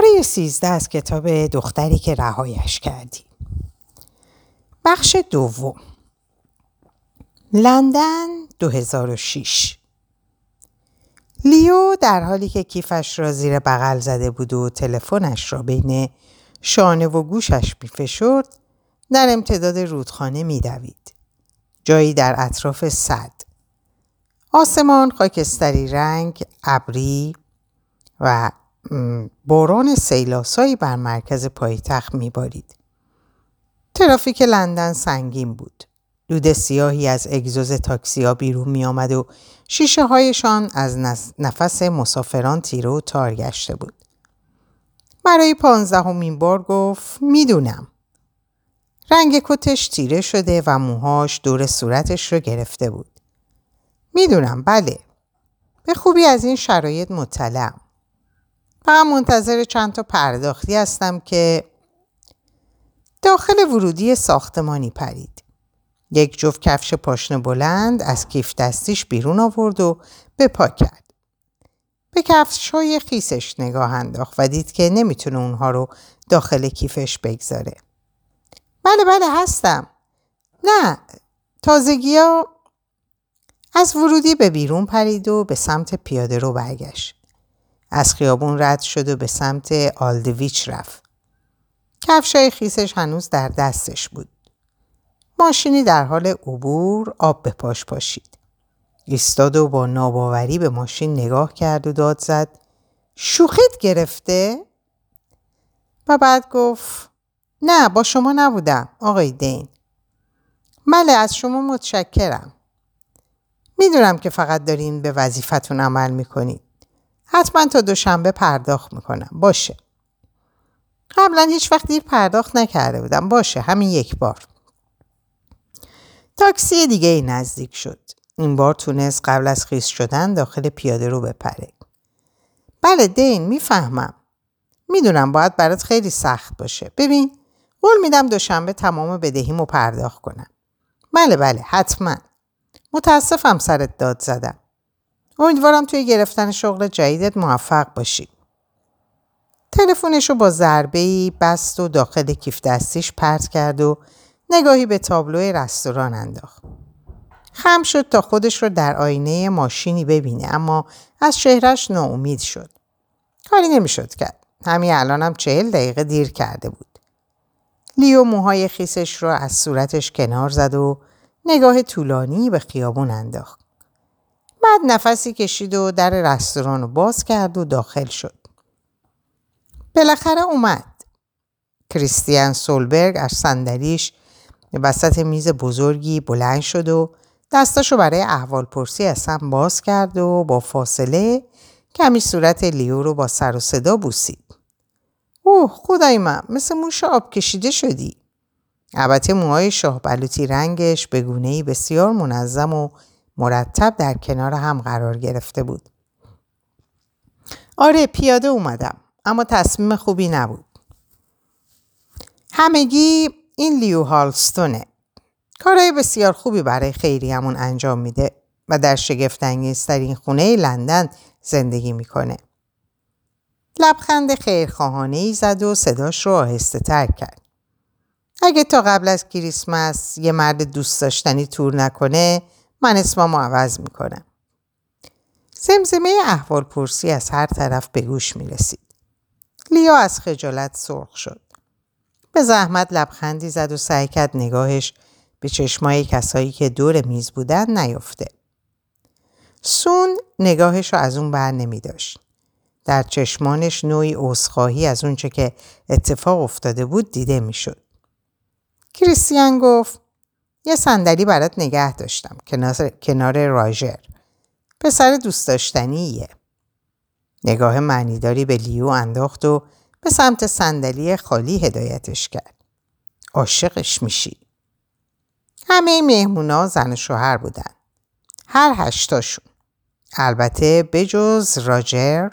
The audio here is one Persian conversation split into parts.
پاره سیزده از کتاب دختری که رهایش کردی. بخش دوم. لندن 2006 لیو در حالی که کیفش را زیر بغل زده بود و تلفنش را بین شانه و گوشش میفشرد در امتداد رودخانه میدوید. جایی در اطراف صد. آسمان خاکستری رنگ ابری و باران سیلاسایی بر مرکز پایتخت میبارید ترافیک لندن سنگین بود دود سیاهی از اگزوز تاکسیا بیرون می آمد و شیشه هایشان از نفس مسافران تیره و تار گشته بود. برای پانزدهمین بار گفت می‌دونم. رنگ کتش تیره شده و موهاش دور صورتش رو گرفته بود. می‌دونم بله. به خوبی از این شرایط مطلعم. فقط منتظر چند تا پرداختی هستم که داخل ورودی ساختمانی پرید. یک جفت کفش پاشنه بلند از کیف دستیش بیرون آورد و به پا کرد. به کفش های خیسش نگاه انداخت و دید که نمی‌تونه اونها رو داخل کیفش بگذاره. بله بله هستم. نه تازگی ها از ورودی به بیرون پرید و به سمت پیاده رو برگشت. از خیابون رد شد و به سمت آلدویچ رفت. کفشای خیسش هنوز در دستش بود. ماشینی در حال عبور آب به پاش پاشید. ایستاد و با ناباوری به ماشین نگاه کرد و داد زد شوخیت گرفته؟ و بعد گفت نه با شما نبودم آقای دین. بله از شما متشکرم. می‌دونم که فقط دارین به وظیفتون عمل می‌کنید. حتما تا دوشنبه پرداخت می‌کنم. باشه. قبلا هیچ وقت دیر پرداخت نکرده بودم. باشه همین یک بار. تاکسی دیگه ای نزدیک شد. این بار تونست قبل از خیس شدن داخل پیاده رو بپره. بله دین می‌فهمم. می‌دونم باید برات خیلی سخت باشه. ببین قول میدم دوشنبه تمام بدهیمو پرداخت کنم. بله بله حتما. متاسفم سرت داد زدم. امیدوارم توی گرفتن شغل جدیدت موفق باشی. تلفنش رو با ضربه ای بست و داخل کیف دستیش پرت کرد و نگاهی به تابلوی رستوران انداخت. خم شد تا خودش رو در آینه ماشینی ببینه اما از شهرش ناامید شد. کاری نمی‌شد کرد. همین الانم چهل دقیقه دیر کرده بود. لیو موهای خیسش را از صورتش کنار زد و نگاه طولانی به خیابون انداخت. بعد نفسی کشید و در رستوران رو باز کرد و داخل شد. بالاخره اومد. کریستیان سولبرگ از صندلیش وسط میز بزرگی بلند شد و دستاشو برای احوال پرسی از باز کرد و با فاصله کمی صورت لیو رو با سر و صدا بوسید. اوه خدای من مثل موش آب کشیده شدی. البته موهای شاه بلوطی رنگش به گونه‌ای بسیار منظم و مرتب در کنار هم قرار گرفته بود. آره پیاده اومدم اما تصمیم خوبی نبود. همگی این لیو هالستونه. کارهای بسیار خوبی برای خیریمون انجام میده و در شگفتانگیزترین خونه لندن زندگی می‌کنه. لبخند خیرخواهانه ای زد و صداش رو آهسته تر کرد. اگه تا قبل از کریسمس یه مرد دوست داشتنی تور نکنه من اسممو عوض می‌کنم. زمزمه احوال پرسی از هر طرف به گوش می رسید. لیا از خجالت سرخ شد. به زحمت لبخندی زد و سعی کرد نگاهش به چشمای کسایی که دور میز بودن نیفته. سون نگاهش رو از اون بر نمی داشت. در چشمانش نوعی عذرخواهی از اونچه که اتفاق افتاده بود دیده می‌شد. کریستیان گفت یه صندلی برات نگه داشتم کنار, راژر. پسر دوست داشتنیه. نگاه معنیداری به لیو انداخت و به سمت صندلی خالی هدایتش کرد. عاشقش میشی. همه مهمونا زن و شوهر بودن. هر هشتاشون. البته بجز راجر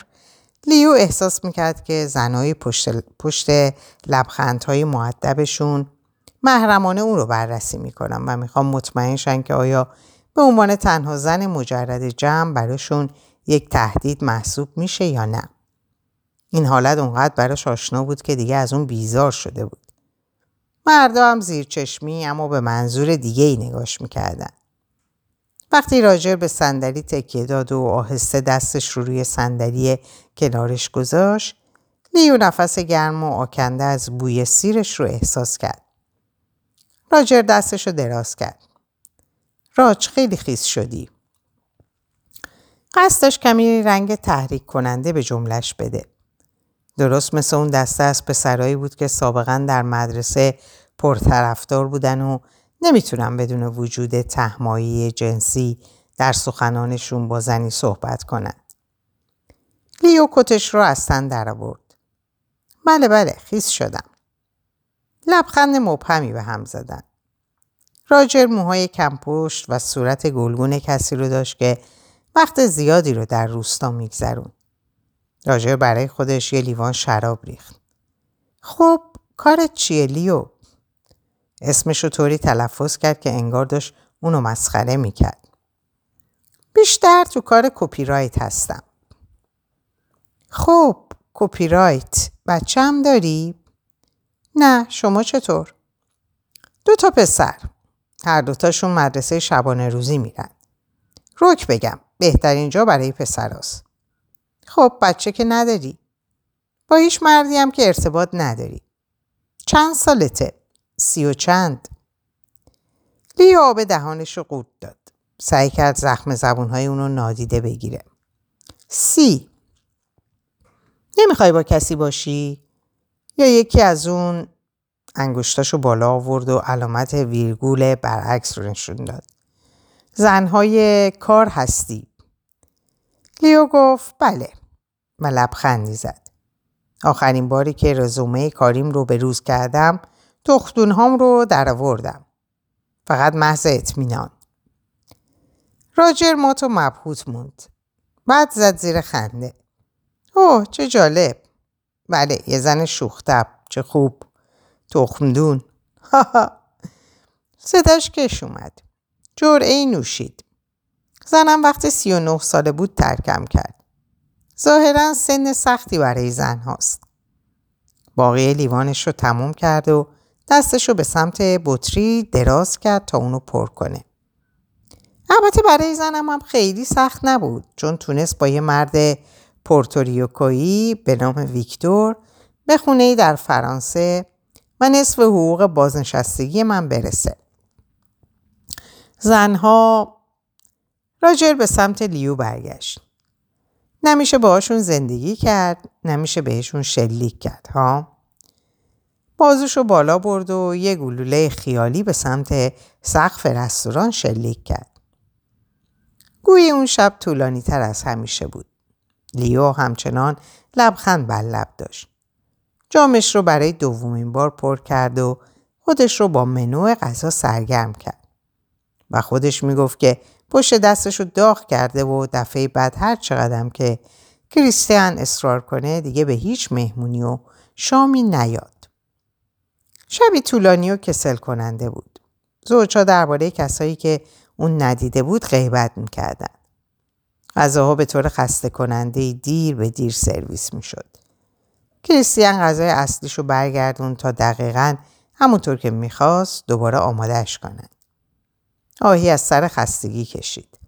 لیو احساس می‌کرد که زنهای پشت, پشت لبخندهای معدبشون محرمانه اون رو بررسی می‌کنن و می‌خوام مطمئن شن که آیا به عنوان تنها زن مجرد جمع براشون یک تهدید محسوب میشه یا نه. این حالت اونقدر براش آشنا بود که دیگه از اون بیزار شده بود. مردا هم زیر چشمی اما به منظور دیگه ای نگاش می‌کردن. وقتی راجر به صندلی تکیه داد و آهسته دستش رو روی صندلی کنارش گذاشت لیو نفس گرم و آکنده از بوی سیرش رو احساس کرد. راجر دستش رو دراز کرد. راج خیلی خیس شدی. قصدش کمی رنگ تحریک کننده به جملش بده. درست مثل اون دسته از پسرایی بود که سابقا در مدرسه پرطرفدار بودن و نمی‌تونن بدون وجود تهمایی جنسی در سخنانشون با زنی صحبت کنن. لیو کتش رو از تن در آورد. بله بله خیس شدم. لبخند مبهمی به هم زدن. راجر موهای کمپشت و صورت گلگون کسی رو داشت که وقت زیادی رو در روستا میگذرون. راجر برای خودش یه لیوان شراب ریخت. خب کارت چیه لیو؟ اسمش رو طوری تلفظ کرد که انگار داشت اونو مسخره می‌کرد. بیشتر تو کار کپی رایت هستم. خب کپی رایت بچه هم داری؟ نه شما چطور؟ دو تا پسر. هر دوتاشون مدرسه شبانه روزی میرن. روک بگم بهترین جا برای پسراست. خب بچه که نداری. با هیچ مردی هم که ارتباط نداری. چند سالته؟ سی و چند. لیو آب دهانش رو قورت داد. سعی کرد زخم زبونهای اونو نادیده بگیره. سی. نمی‌خوای با کسی باشی؟ یا یکی از اون انگشتاشو بالا آورد و علامت ویرگول برعکس رو نشون داد. زنهای کار هستی. لیو گفت بله و لبخندی زد. آخرین باری که رزومه کاریم رو به روز کردم تختون هام رو در آوردم. فقط محض اطمینان. راجر مات و مبهوت موند. بعد زد زیر خنده. اوه چه جالب. بله یه زن شوختب چه خوب. تخمدون. صداش کش اومد. جرعه نوشید. زنم وقتی سی و نه ساله بود ترکم کرد. ظاهرا سن سختی برای زن هاست. باقی لیوانش رو تموم کرد و دستش رو به سمت بطری دراز کرد تا اونو پر کنه. البته برای زنم هم خیلی سخت نبود چون تونست با یه مرد پورتوریوکویی به نام ویکتور به خونه در فرانسه و نصف حقوق بازنشستگی من برسه. زنها راجر به سمت لیو برگشت. نمیشه باهاشون زندگی کرد نمیشه بهشون شلیک کرد ها بازوشو بالا برد و یه گلوله خیالی به سمت سقف رستوران شلیک کرد گوی اون شب طولانی تر از همیشه بود لیو همچنان لبخند بر لب داشت جامش رو برای دومین بار پر کرد و خودش رو با منو غذا سرگرم کرد و خودش می‌گفت که پشت دستش رو داغ کرده و دفعه بعد هر چقدر که کریستیان اصرار کنه دیگه به هیچ مهمونی و شامی نیاد. شبی طولانی و کسل کننده بود. زوجها درباره کسایی که اون ندیده بود غیبت می‌کردن. غذاها به طور خسته کننده دیر به دیر سرویس می‌شد. کریستیان غذای اصلیشو برگردون تا دقیقا همونطور که می‌خواست دوباره آمادهش کنند. آهی از سر خستگی کشید.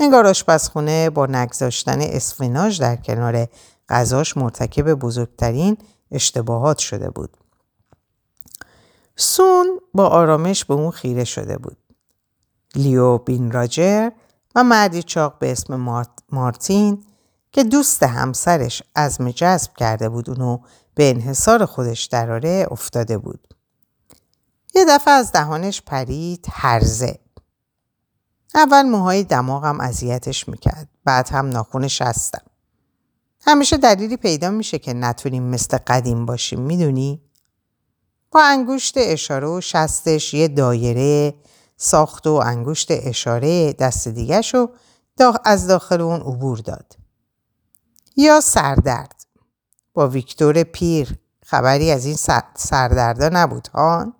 انگار آشپزخونه با نگذاشتن اسفناج در کنار غذاش مرتکب بزرگترین اشتباهات شده بود. سون با آرامش به اون خیره شده بود. لیو بین راجر و مردی چاق به اسم مارتین که دوست همسرش عزم جذب کرده بود اونو به انحصار خودش دراره افتاده بود. یه دفعه از دهانش پرید هرزه. اول موهای دماغم اذیتش می‌کرد. بعد هم ناخون شستم. همیشه دلیلی پیدا میشه که نتونیم مثل قدیم باشیم می‌دونی؟ با انگشت اشاره و شستش یه دایره ساخت و انگشت اشاره دست دیگه شو از داخل اون عبور داد. یا سردرد. با ویکتور پیر خبری از این سردردا نبود ها؟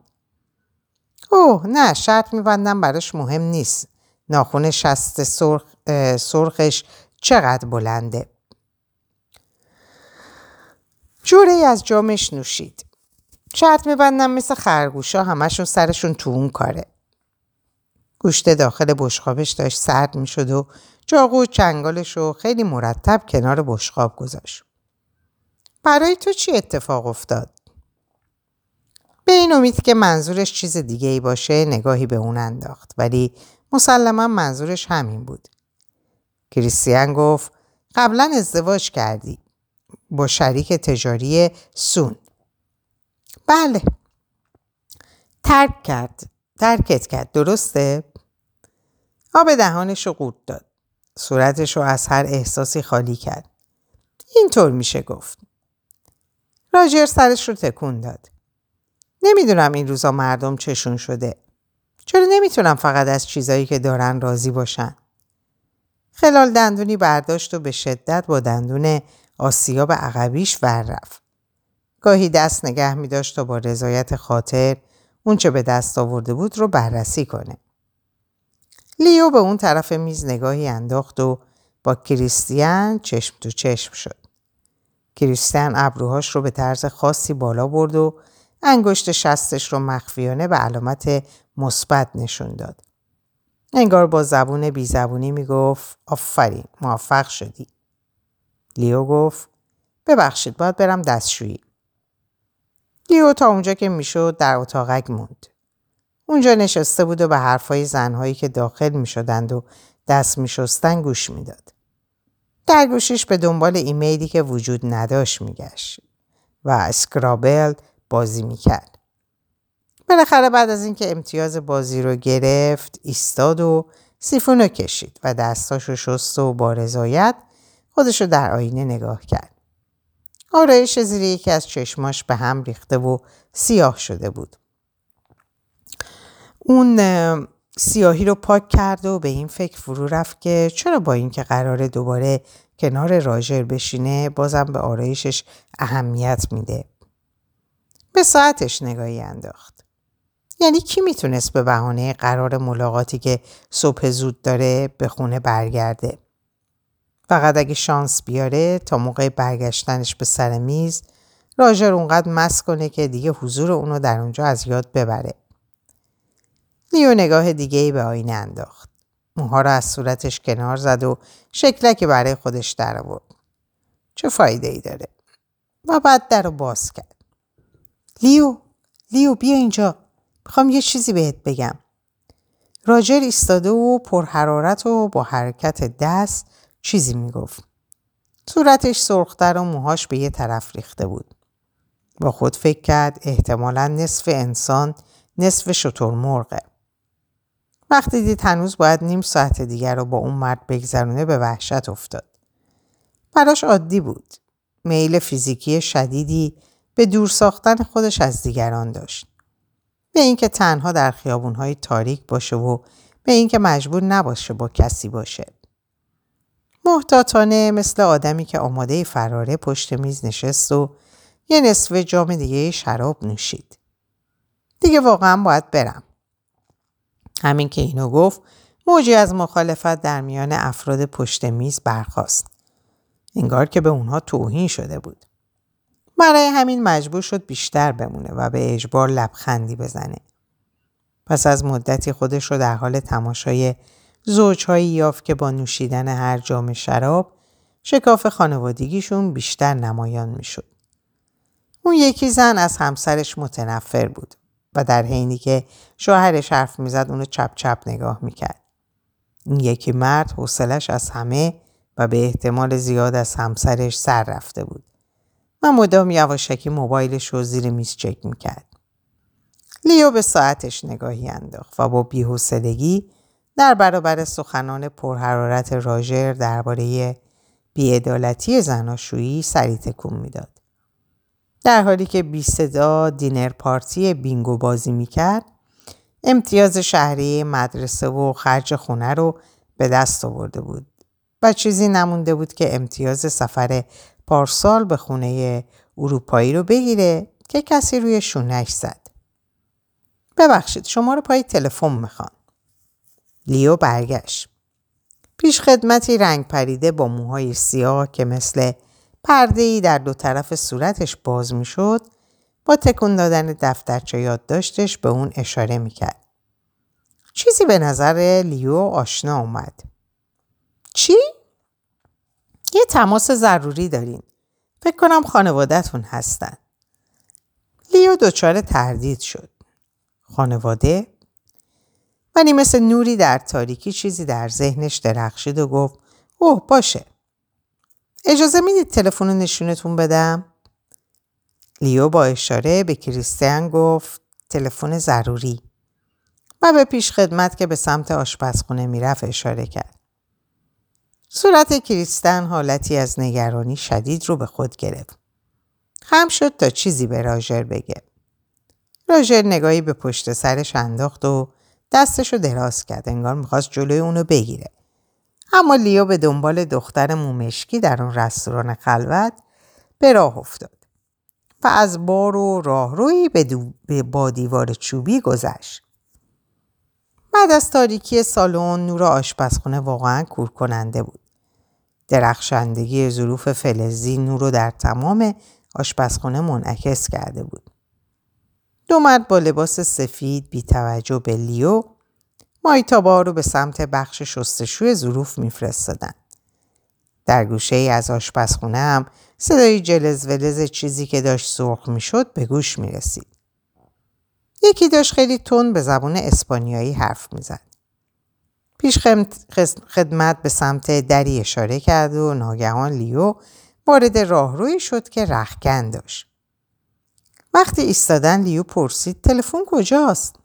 اوه نه شرط میبندم براش مهم نیست. ناخون شست سرخ، سرخش چقدر بلنده. جوره از جامش نوشید. شرط میبندم مثل خرگوشا همشون سرشون تو اون کاره. گوشت داخل بشقابش داشت سرد می‌شد و چاقو و چنگالش رو خیلی مرتب کنار بشقاب گذاشت. برای تو چی اتفاق افتاد؟ به این امید که منظورش چیز دیگه ای باشه نگاهی به اون انداخت ولی مسلما منظورش همین بود. کریستیان گفت قبلا ازدواج کردی با شریک تجاری سون. بله. ترک کرد. ترکت کرد درسته؟ آب دهانش رو قورت داد. صورتش رو از هر احساسی خالی کرد. اینطور میشه گفت. راجر سرش رو تکون داد. نمی‌دونم این روزا مردم چشون شده. چرا نمی‌تونم فقط از چیزایی که دارن راضی باشن؟ خلال دندونی برداشت و به شدت با دندون آسیاب عقبیش ور رفت. گاهی دست نگه می داشت تا با رضایت خاطر اونچه به دست آورده بود رو بررسی کنه. لیو به اون طرف میز نگاهی انداخت و با کریستیان چشم تو چشم شد. کریستیان ابروهاش رو به طرز خاصی بالا برد و انگشت شستش رو مخفیانه به علامت مثبت نشون داد. انگار با زبون بی زبونی می گفت آفرین موفق شدی. لیو گفت ببخشید باید برم دستشویی. لیو تا اونجا که می‌شد در اتاقک موند. اونجا نشسته بود و به حرفای زنهایی که داخل می شدند و دست می شستن گوش می‌داد. در گوشش به دنبال ایمیلی که وجود نداشت میگشت و اسکرابل بازی می‌کرد. بالاخره بعد از اینکه امتیاز بازی رو گرفت ایستاد و سیفون رو کشید و دستاشو شست و با رضایت خودشو در آینه نگاه کرد. آرایش زیر یکی از چشماش به هم ریخته و سیاه شده بود. اون سیاهی رو پاک کرد و به این فکر فرو رفت که چرا با اینکه قرار دوباره کنار راژر بشینه بازم به آرایشش اهمیت میده. به ساعتش نگاهی انداخت. یعنی کی می‌تونست به بهانه قرار ملاقاتی که صبح زود داره به خونه برگرده؟ فقط اگه شانس بیاره تا موقع برگشتنش به سر میز راژر اونقدر مست کنه که دیگه حضور اونو در اونجا از یاد ببره. لیو نگاه دیگه ای به آینه انداخت. موها را از صورتش کنار زد و شکلکی برای خودش در آورد. چه فایده ای داره؟ و بعد در رو باز کرد. لیو لیو بیا اینجا می‌خوام یه چیزی بهت بگم. راجر ایستاده و پرحرارت و با حرکت دست چیزی می‌گفت. صورتش سرختر و موهاش به یه طرف ریخته بود. با خود فکر کرد احتمالا نصف انسان نصف شطور مرغه. وقتی دید هنوز باید نیم ساعت دیگر رو با اون مرد بگذرونه به وحشت افتاد. براش عادی بود. میل فیزیکی شدیدی به دور ساختن خودش از دیگران داشت. به اینکه تنها در خیابونهای تاریک باشه و به اینکه مجبور نباشه با کسی باشه. محتاطانه مثل آدمی که آماده فراره پشت میز نشست و یه نصف جام دیگه شراب نوشید. دیگه واقعا باید برم. همین که اینو گفت موجی از مخالفت در میان افراد پشت میز برخاست. انگار که به اونها توهین شده بود. برای همین مجبور شد بیشتر بمونه و به اجبار لبخندی بزنه. پس از مدتی خودش رو در حال تماشای زوجهایی یافت که با نوشیدن هر جام شراب شکاف خانوادگیشون بیشتر نمایان می‌شد. اون یکی زن از همسرش متنفر بود و در حینی که شوهرش حرف می‌زد اونو چپ چپ نگاه می‌کرد. این یکی مرد حوصلش از همه و به احتمال زیاد از همسرش سر رفته بود. و مدام یواشکی موبایلش رو زیر میز چک می‌کرد. لیو به ساعتش نگاهی انداخت و با بیحوصلگی در برابر سخنان پرحرارت راژر درباره بیعدالتی زناشویی سری تکون می‌داد. در حالی که بی صدا دینر پارتی بینگو بازی می‌کرد امتیاز شهری مدرسه و خرج خونه رو به دست آورده بود و چیزی نمونده بود که امتیاز سفر پارسال به خونه اروپایی رو بگیره که کسی روی شونش زد. ببخشید شما رو پای تلفن می‌خوان. لیو برگشت. پیش خدمتی رنگ پریده با موهای سیاه که مثل پرده ای در دو طرف صورتش باز می شد با تکون دادن دفترچه یادداشتش به اون اشاره می کرد. چیزی به نظر لیو آشنا اومد. چی؟ یه تماس ضروری دارین. فکر کنم خانوادهتون هستن. لیو دچار تردید شد. خانواده؟ ولی مثل نوری در تاریکی چیزی در ذهنش درخشید و گفت اوه باشه. اجازه می‌دید تلفن نشونتون بدم؟ لیو با اشاره به کریستیان گفت تلفن ضروری و به پیش خدمت که به سمت آشپزخونه می‌رفت اشاره کرد. صورت کریستن حالتی از نگرانی شدید رو به خود گرفت. خم شد تا چیزی به راژر بگه. راژر نگاهی به پشت سرش انداخت و دستشو دراز کرد. انگار می‌خواست جلوی اونو بگیره. اما لیو به دنبال دختر مومشکی در اون رستوران خلوت به راه افتاد و از بار و به, به با دیوار چوبی گذشت. بعد از تاریکی سالن نور آشپزخونه واقعا کور کننده بود. درخشندگی ظروف فلزی نور رو در تمام آشپزخونه منعکس کرده بود. دو مرد با لباس سفید بی توجه به لیو مایتابا رو به سمت بخش شستشوی ظروف میفرستادن. در گوشه ای از آشپزخونه هم صدای جلز ولز چیزی که داشت سرخ می‌شد به گوش می رسید. یکی داشت خیلی تون به زبان اسپانیایی حرف می‌زد. پیش خدمت به سمت دری اشاره کرد و ناگهان لیو وارد راهروی شد که رخکن داشت. وقتی ایستادن لیو پرسید تلفن کجاست؟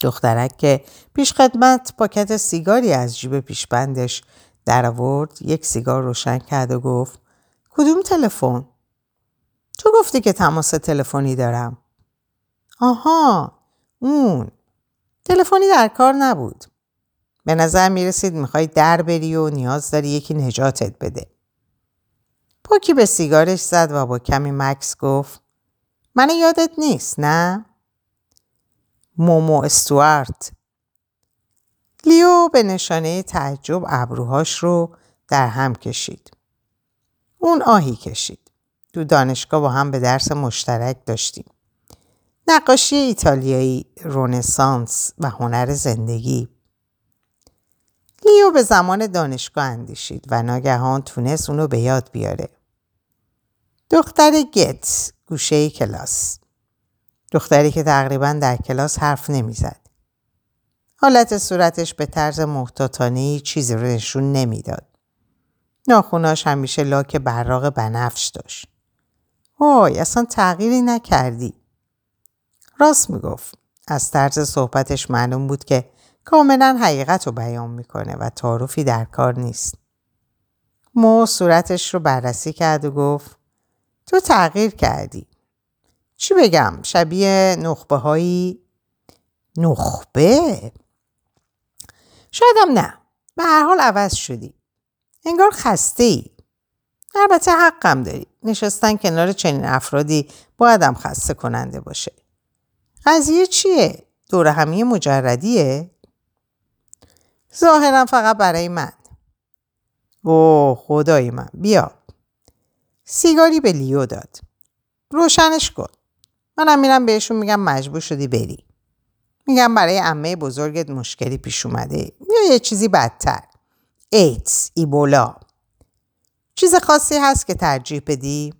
دخترک که پیش خدمت پاکت سیگاری از جیب پیشبندش در آورد یک سیگار روشن کرد و گفت کدوم تلفن؟ تو گفتی که تماس تلفنی دارم. آها اون تلفنی در کار نبود. به نظر می رسید می‌خوای در بری و نیاز داری یکی نجاتت بده. پوکی به سیگارش زد و با کمی مکس گفت من یادت نیست نه؟ مومو استوارت لیو به نشانه تعجب ابروهاش رو در هم کشید. اون آهی کشید. تو دانشگاه با هم به درس مشترک داشتیم. نقاشی ایتالیایی رونسانس و هنر زندگی لیو به زمان دانشگاه اندیشید و ناگهان تونست اونو به یاد بیاره. دختر گت گوشه کلاس دختری که تقریبا در کلاس حرف نمی‌زد. حالت صورتش به طرز محتاطانه چیزی رو نشون نمی‌داد. ناخوناش همیشه لاک براق بنفش داشت. وای اصلا تغییری نکردی. راست می‌گفت. از طرز صحبتش معلوم بود که کاملا حقیقت رو بیان می‌کنه و تعارفی در کار نیست. مو صورتش رو بررسی کرد و گفت تو تغییر کردی. چی بگم؟ شبیه نخبه هایی نخبه؟ شایدم نه. به هر حال عوض شدی. انگار خسته ای. البته حقم داری. نشستن کنار چنین افرادی بایدم خسته کننده باشه. قضیه چیه؟ دور همی مجردیه؟ ظاهرا فقط برای من. اوه خدای من بیا. سیگاری به لیو داد. روشنش کن. منم میرم بهشون میگم مجبور شدی بری. میگم برای عمه بزرگت مشکلی پیش اومده یا یه چیزی بدتر. ایتس، ایبولا. چیز خاصی هست که ترجیح بدی؟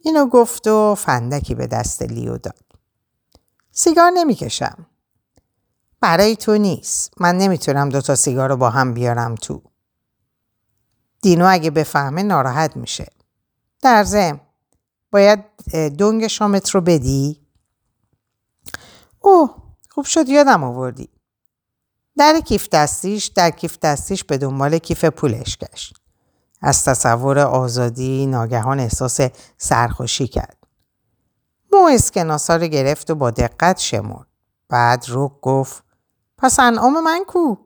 اینو گفت و فندکی به دست لیو داد. سیگار نمی‌کشم. برای تو نیست. من نمی‌تونم دوتا سیگار رو با هم بیارم تو. دینو اگه بفهمه ناراحت میشه. در زم باید دنگ شامت رو بدی؟ اوه خوب شد یادم آوردی. در کیف دستیش در کیف دستیش به دنبال کیف پولش گشت. از تصور آزادی ناگهان احساس سرخوشی کرد. مو اسکناسا رو گرفت و با دقت شمرد. بعد روک گفت پس انعام من کو؟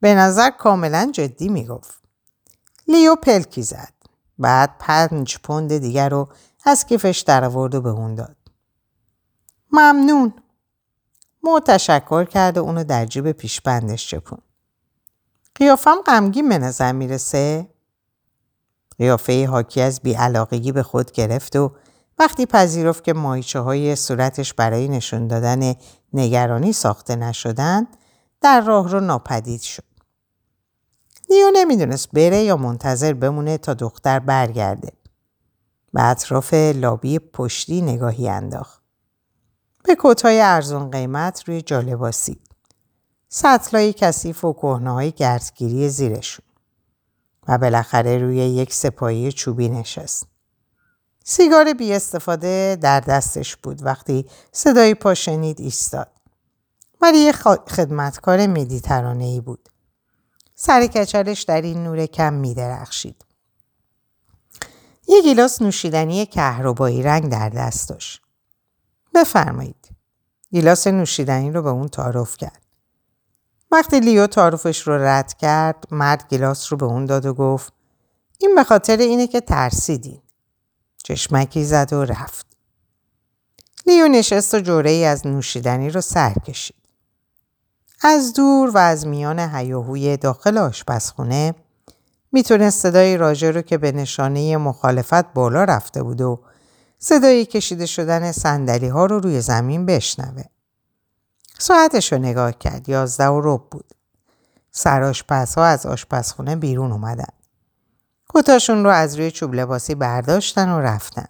به نظر کاملا جدی می‌گفت. لیو پلکی زد. بعد پنج پوند دیگر رو از کیفش در آورد و به اون داد. ممنون. مو کرد و اونو در جیب پیشبندش چپون. قیافم غمگین به نظر می‌رسه؟ قیافه حاکی از بیعلاقگی به خود گرفت و وقتی پذیرفت که مایچه های صورتش برای نشون دادن نگرانی ساخته نشدن در راه رو ناپدید شد. نیو نمی‌دونست بره یا منتظر بمونه تا دختر برگرده. به اطراف لابی پشتی نگاهی انداخت. به کتای ارزون قیمت روی جالباسی. سطلای کثیف و کهنه های گردگیری زیرشون. و بالاخره روی یک سپایی چوبی نشست. سیگار بی استفاده در دستش بود وقتی صدای پا شنید ایستاد. ولی یه خدمتکار مدیترانه ای بود. سر کچلش در این نور کم می درخشید. یه گیلاس نوشیدنی کهربایی رنگ در دست داشت. بفرمایید. گیلاس نوشیدنی رو به اون تعارف کرد. وقتی لیو تعارفش رو رد کرد مرد گیلاس رو به اون داد و گفت این به خاطر اینه که ترسیدین. چشمکی زد و رفت. لیو نشست و جوره ای از نوشیدنی رو سر کشید. از دور و از میان هیاهوی داخل آشپزخونه می‌تونست صدای راجر رو که به نشانه مخالفت بالا رفته بود و صدای کشیده شدن سندلی ها رو روی زمین بشنوه. ساعتش رو نگاه کرد. یازده و رب بود. سرآشپزها از آشپزخونه بیرون اومدن. کتاشون رو از روی چوب لباسی برداشتن و رفتن.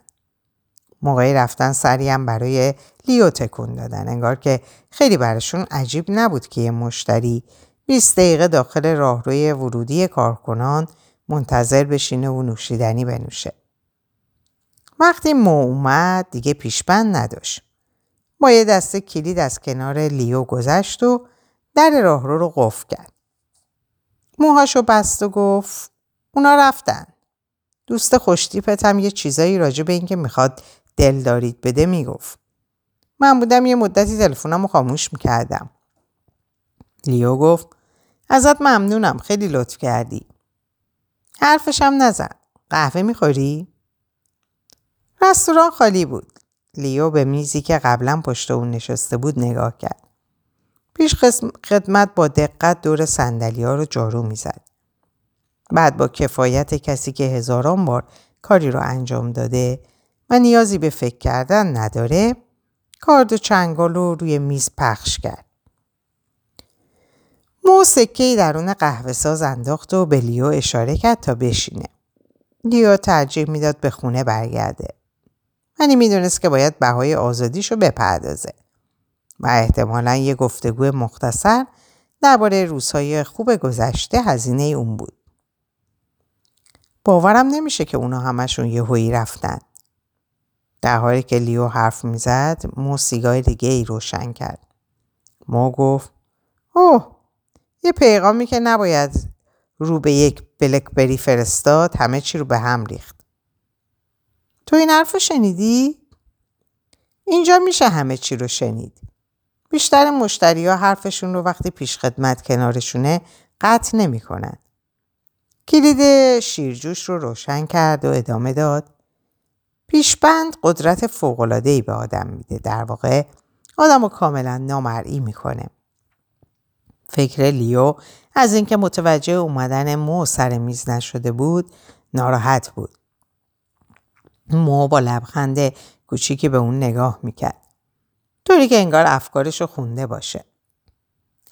موقعی رفتن سری هم برای لیو تکون دادن. انگار که خیلی براشون عجیب نبود که یه مشتری 20 دقیقه داخل راهروی ورودی کارکنان منتظر بشینه و نوشیدنی بنوشه. وقتی مو اومد دیگه پیشبند نداشت. با یه دسته کلید از کنار لیو گذشت و در راهرو رو قفل کرد. موهاشو بست و گفت اونا رفتن. دوست خوشتیپت هم یه چیزایی راجع به اینکه می‌خواد دل دارید بده می‌گفت. من بودم یه مدتی تلفنمو خاموش می‌کردم. لیو گفت ازت ممنونم خیلی لطف کردی. حرفشم نزن. قهوه می‌خوری؟ رستوران خالی بود. لیو به میزی که قبلا پشت اون نشسته بود نگاه کرد. پیش خدمت با دقت دور سندلی ها رو جارو می‌زد. بعد با کفایت کسی که هزاران بار کاری رو انجام داده و نیازی به فکر کردن نداره کارد و چنگال رو روی میز پخش کرد. مو سکه درون قهوه ساز انداخت و به لیو اشاره کرد تا بشینه. لیو ترجیح می‌داد به خونه برگرده. منی می‌دونست که باید بهای آزادیشو بپردازه و احتمالا یه گفتگو مختصر درباره روزهای خوب گذشته هزینه اون بود. باورم نمیشه که اونا همشون یه هویی رفتن. در حالی که لیو حرف می‌زد مو سیگار دیگه ای روشن کرد. مو گفت اوه یه پیغامی که نباید رو به یک بلکبری فرستاد همه چی رو به هم ریخت. تو این حرف شنیدی؟ اینجا میشه همه چی رو شنید. بیشتر مشتری ها حرفشون رو وقتی پیش خدمت کنارشونه قطع نمی کنن. کلید شیرجوش رو روشن کرد و ادامه داد. پیشبند قدرت فوقلادهی به آدم میده. در واقع آدم رو کاملا نامرئی می‌کنه. فکر لیو از اینکه متوجه اومدن مو سر میز نشده بود ناراحت بود. مو با لبخند کوچیکی به اون نگاه می‌کرد. طوری که انگار افکارش رو خونده باشه.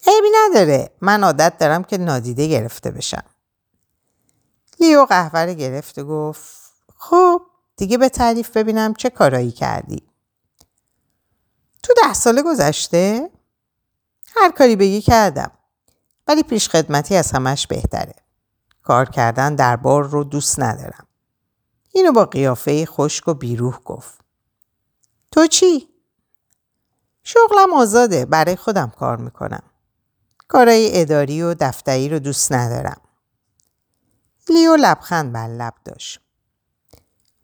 عیبی نداره. من عادت دارم که نادیده گرفته بشم. لیو قهوه گرفت و گفت خب دیگه به تعریف ببینم چه کارایی کردی. تو ده ساله گذشته؟ هر کاری بگی کردم. ولی پیش خدمتی از همش بهتره. کار کردن در بار رو دوست ندارم. اینو با قیافه خشک و بیروح گفت. تو چی؟ شغلم آزاده برای خودم کار می‌کنم. کارهای اداری و دفتری رو دوست ندارم. لیو لبخند بر لب داشت.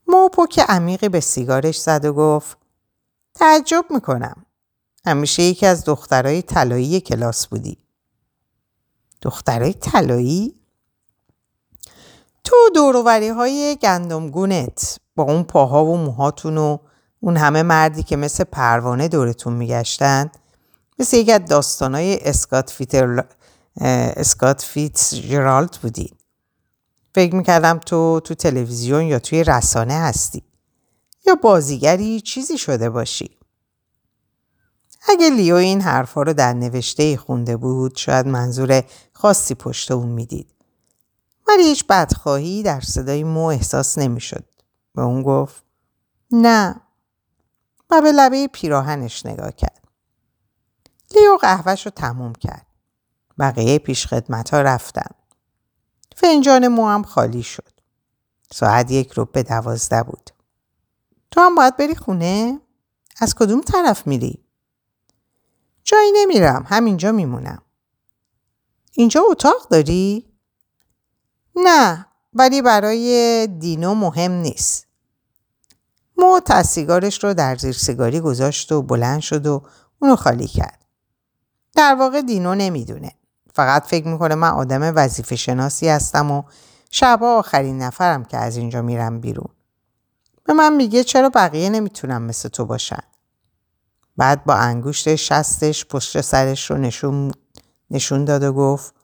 مو پک عمیقی به سیگارش زد و گفت تعجب می‌کنم. همیشه یکی از دخترای طلایی کلاس بودی. دخترای طلایی؟ تو دورووری های گندمگونت با اون پاها و موهاتون و اون همه مردی که مثل پروانه دورتون میگشتن مثل یکی از داستانای اسکات فیتر اسکات فیتس جرالد بودین. فکر می‌کردم تو تو تلویزیون یا توی رسانه هستی یا بازیگری چیزی شده باشی. اگه لیو این حرفا رو در نوشته خونده بود شاید منظور خاصی پشت اون می‌دید. ولی هیچ بدخواهی در صدای مو احساس نمی‌شد. به اون گفت نه و به لبه پیراهنش نگاه کرد. لیو قهوهش رو تموم کرد. بقیه پیش خدمت ها رفتن. فنجان مو هم خالی شد. ساعت یک رو به دوازده بود. تو هم باید بری خونه؟ از کدوم طرف میری؟ جایی نمیرم. همینجا میمونم. اینجا اتاق داری؟ نه ولی برای دینو مهم نیست. مو سیگارش رو در زیر سیگاری گذاشت و بلند شد و اونو خالی کرد. در واقع دینو نمی‌دونه. فقط فکر می‌کنه من آدم وظیفه شناسی هستم و شبا آخرین نفرم که از اینجا میرم بیرون. به من میگه چرا بقیه نمی‌تونم مثل تو باشن. بعد با انگشت شستش پشت سرش رو نشون, نشون داد و گفت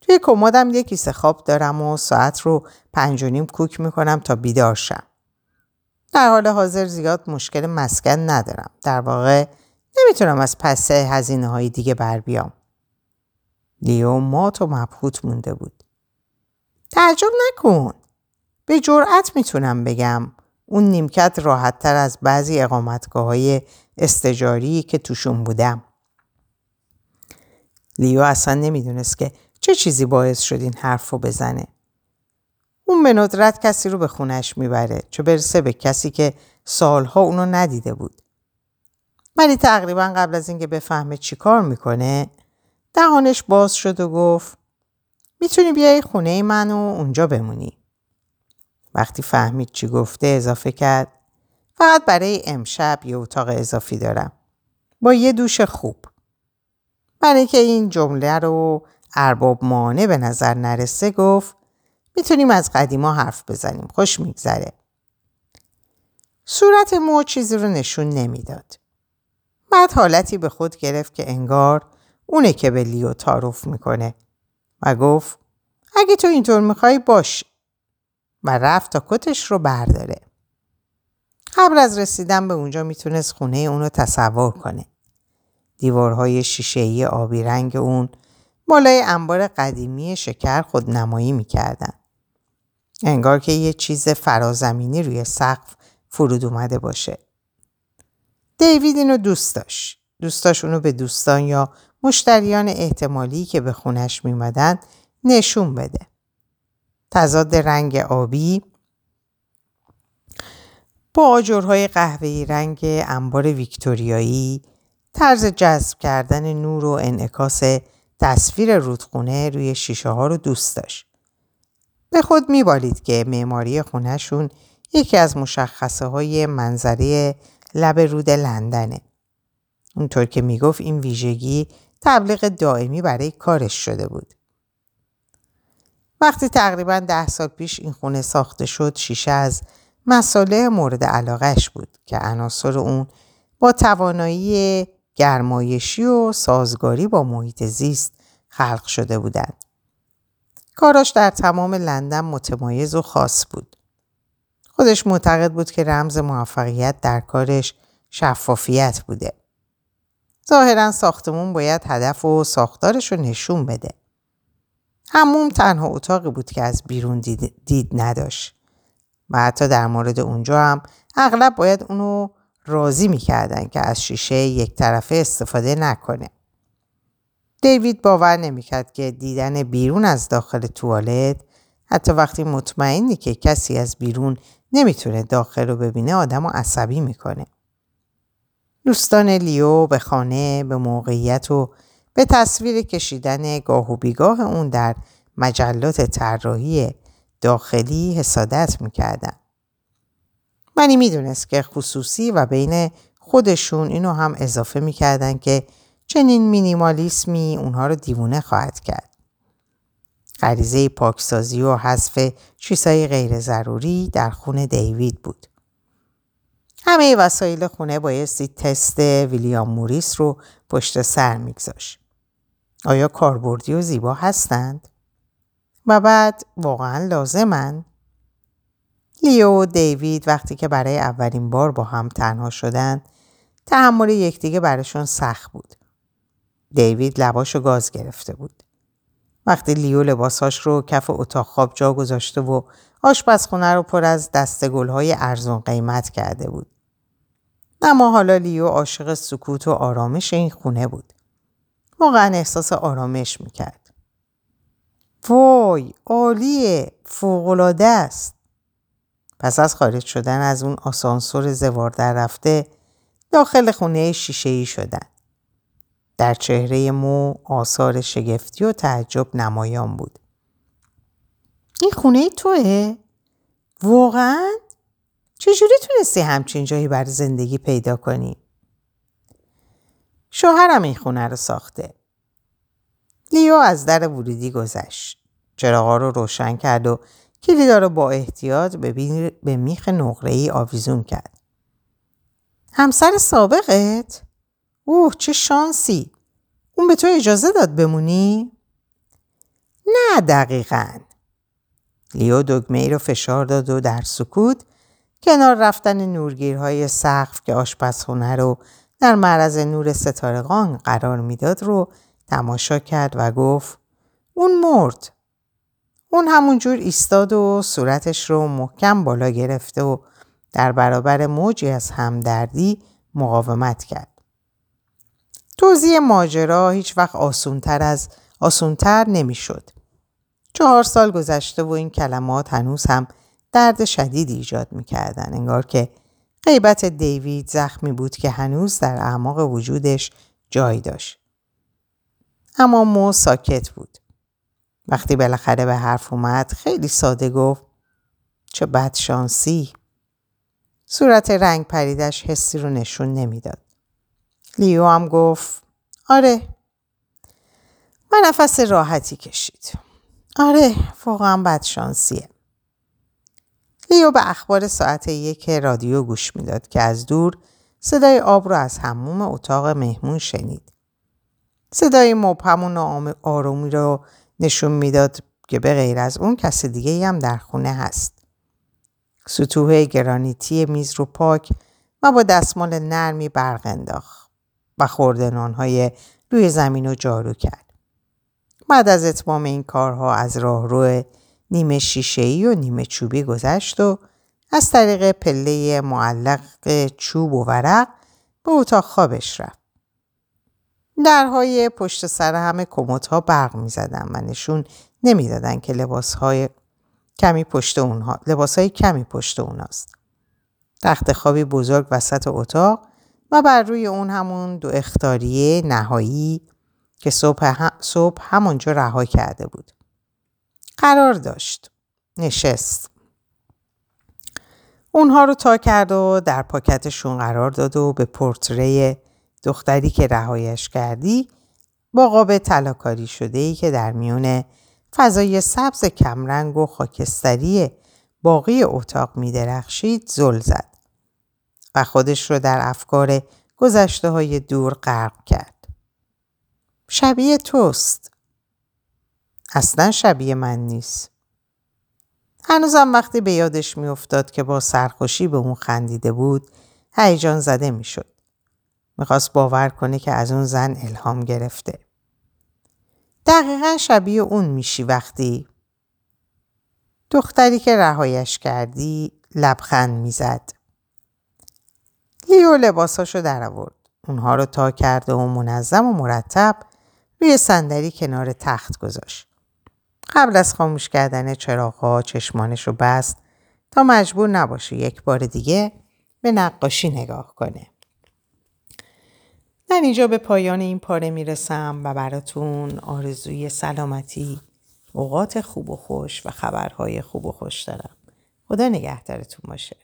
توی کمدم یه کیسه خواب دارم و ساعت رو پنج و نیم کوک می‌کنم تا بیدار شم. در حال حاضر زیاد مشکل مسکن ندارم. در واقع نمی‌تونم از پس هزینه های دیگه بر بیام. لیو مات و مبهوت مونده بود. تعجب نکن. به جرأت می‌تونم بگم اون نیمکت راحت تر از بعضی اقامتگاه های استجاری که توشون بودم. لیو اصلا نمی‌دونست که چه چیزی باعث شد این حرف رو بزنه. اون به ندرت کسی رو به خونش می‌بره چه برسه به کسی که سالها اونو ندیده بود. ولی تقریبا قبل از اینکه بفهمه چی کار می‌کنه دهانش باز شد و گفت می‌تونی بیای خونه من و اونجا بمونی. وقتی فهمید چی گفته اضافه کرد فقط برای امشب یه اتاق اضافی دارم. با یه دوش خوب. برای که این جمله رو ارباب مانه به نظر نرسه گفت می‌تونیم از قدیما حرف بزنیم. خوش میگذره. صورت مو چیزی رو نشون نمی‌داد. بعد حالتی به خود گرفت که انگار اونه که به لیو تعارف می‌کنه و گفت اگه تو اینطور می‌خوای باش و رفت تا کتش رو برداره. قبل از رسیدن به اونجا می‌تونست خونه اونو تصور کنه. دیوارهای شیشه‌ای آبی رنگ اون بالای انبار قدیمی شکر خود نمایی می‌کردن. انگار که یه چیز فرازمینی روی سقف فرود اومده باشه. دیوید اینو دوست داشت. دوست داشت اونو به دوستان یا مشتریان احتمالی که به خونش میمدن نشون بده. تضاد رنگ آبی با آجرهای قهوه‌ای رنگ انبار ویکتوریایی طرز جذب کردن نور و انعکاس تصویر رودخونه روی شیشه ها رو دوست داشت. به خود میبالید که معماری خونهشون یکی از مشخصه های منظره لب رود لندنه. اونطور که می‌گفت این ویژگی تبلیغ دائمی برای کارش شده بود. وقتی تقریبا ده سال پیش این خونه ساخته شد شیشه از مساله مورد علاقش بود که عناصر اون با توانایی گرمایشی و سازگاری با محیط زیست خلق شده بودند. کاراش در تمام لندن متمایز و خاص بود. خودش معتقد بود که رمز موفقیت در کارش شفافیت بوده. ظاهرا ساختمون باید هدف و ساختارش رو نشون بده. هموم تنها اتاقی بود که از بیرون دید, دید نداشت. و حتی در مورد اونجا هم اغلب باید اونو راضی می‌کردن که از شیشه یک طرفه استفاده نکنه. دیوید باور نمی‌کرد که دیدن بیرون از داخل توالت حتی وقتی مطمئنی که کسی از بیرون نمی‌تونه داخل رو ببینه آدم رو عصبی می‌کنه. دوستان لیو به خانه به موقعیت و به تصویر کشیدن گاه و بیگاه اون در مجلات طراحی داخلی حسادت می‌کردن. منی می‌دونست که خصوصی و بین خودشون اینو هم اضافه می‌کردن که چنین مینیمالیسمی اونها رو دیوونه خواهد کرد. غریزه پاکسازی و حذف چیزهای غیر ضروری در خون دیوید بود. همه وسایل خونه بایستی تست ویلیام موریس رو پشت سر میگذاشت. آیا کاربردی و زیبا هستند؟ و بعد واقعا لازمن؟ لیو و دیوید وقتی که برای اولین بار با هم تنها شدن تحمل یکدیگه براشون سخت بود. دیوید لباشو گاز گرفته بود. وقتی لیو لباساش رو کف اتاق خواب جا گذاشته و آشپزخونه رو پر از های ارزون قیمت کرده بود. اما حالا لیو عاشق سکوت و آرامش این خونه بود. واقعا احساس آرامش می‌کرد. وای عالیه فوقالعاده است. پس از خارج شدن از اون آسانسور زوار در رفته داخل خونه شیشه ای شدن. در چهره مو آثار شگفتی و تعجب نمایان بود. این خونه توه؟ واقعا؟ چجوری تونستی همچین جایی برای زندگی پیدا کنی؟ شوهرم این خونه رو ساخته. لیو از در ورودی گذشت. چراغا رو روشن کرد و کلیدا رو با احتیاط به میخ نقره ای آویزون کرد. همسر سابقت؟ اوه چه شانسی اون به تو اجازه داد بمونی؟ نه دقیقا لیو دگمه ای رو فشار داد و در سکوت کنار رفتن نورگیرهای سقف که آشپزخونه رو در معرض نور ستارگان قرار می‌داد رو تماشا کرد و گفت اون مرد. اون همونجور ایستاد و صورتش رو محکم بالا گرفته و در برابر موجی از همدردی مقاومت کرد. توضیح ماجرا هیچ وقت آسونتر از آسونتر نمی‌شد. چهار سال گذشته و این کلمات هنوز هم درد شدید ایجاد می‌کردن. انگار که غیبت دیوید زخمی بود که هنوز در اعماق وجودش جای داشت. اما مو ساکت بود. وقتی بالاخره به حرف اومد خیلی ساده گفت چه بدشانسی. صورت رنگ پریدش حسی رو نشون نمی‌داد. لیو هم گفت آره من نفس راحتی کشید آره واقعا بدشانسیه لیو به اخبار ساعت یک رادیو گوش می‌داد که از دور صدای آب رو از هموم اتاق مهمون شنید. صدای مبهم و آرومی رو نشون می‌داد که به غیر از اون کس دیگه هم در خونه هست. سطوح گرانیتی میز رو پاک و با دستمال نرمی برق انداخت و های روی زمین رو جارو کرد. بعد از اتمام این کارها از راهرو نیمه شیشه‌ای و نیمه چوبی گذشت و از طریق پله معلق چوب و ورق به اتاق خوابش رفت. درهای پشت سر همه ها برق می زدن و نشون نمی‌دادند که لباس های کمی پشت اونها لباس های کمی پشت اوناست. تخت خوابی بزرگ وسط اتاق و بر روی اون همون دو اختاریه نهایی که صبح, هم صبح همونجا رها کرده بود. قرار داشت. نشست. اونها رو تا کرد و در پاکتشون قرار داد و به پورتری دختری که رهایش کردی با قاب تلاکاری شده ای که در میون فضای سبز کمرنگ و خاکستری باقی اتاق می درخشید زل زد و خودش رو در افکار گذشته های دور غرق کرد. شبیه توست. اصلا شبیه من نیست. هنوزم وقتی به یادش میافتاد که با سرخوشی به اون خندیده بود هیجان زده می‌شد. می‌خواست باور کنه که از اون زن الهام گرفته. دقیقا شبیه اون میشی وقتی دختری که رهایش کردی لبخند می‌زد. لیو لباساشو در آورد. اونها رو تا کرده و منظم و مرتب روی صندلی کنار تخت گذاشت. قبل از خاموش کردن چراغها چشمانش رو بست تا مجبور نباشه یک بار دیگه به نقاشی نگاه کنه. من اینجا به پایان این پاره می‌رسم و براتون آرزوی سلامتی اوقات خوب و خوش و خبرهای خوب و خوش دارم. خدا نگهدارتون باشه.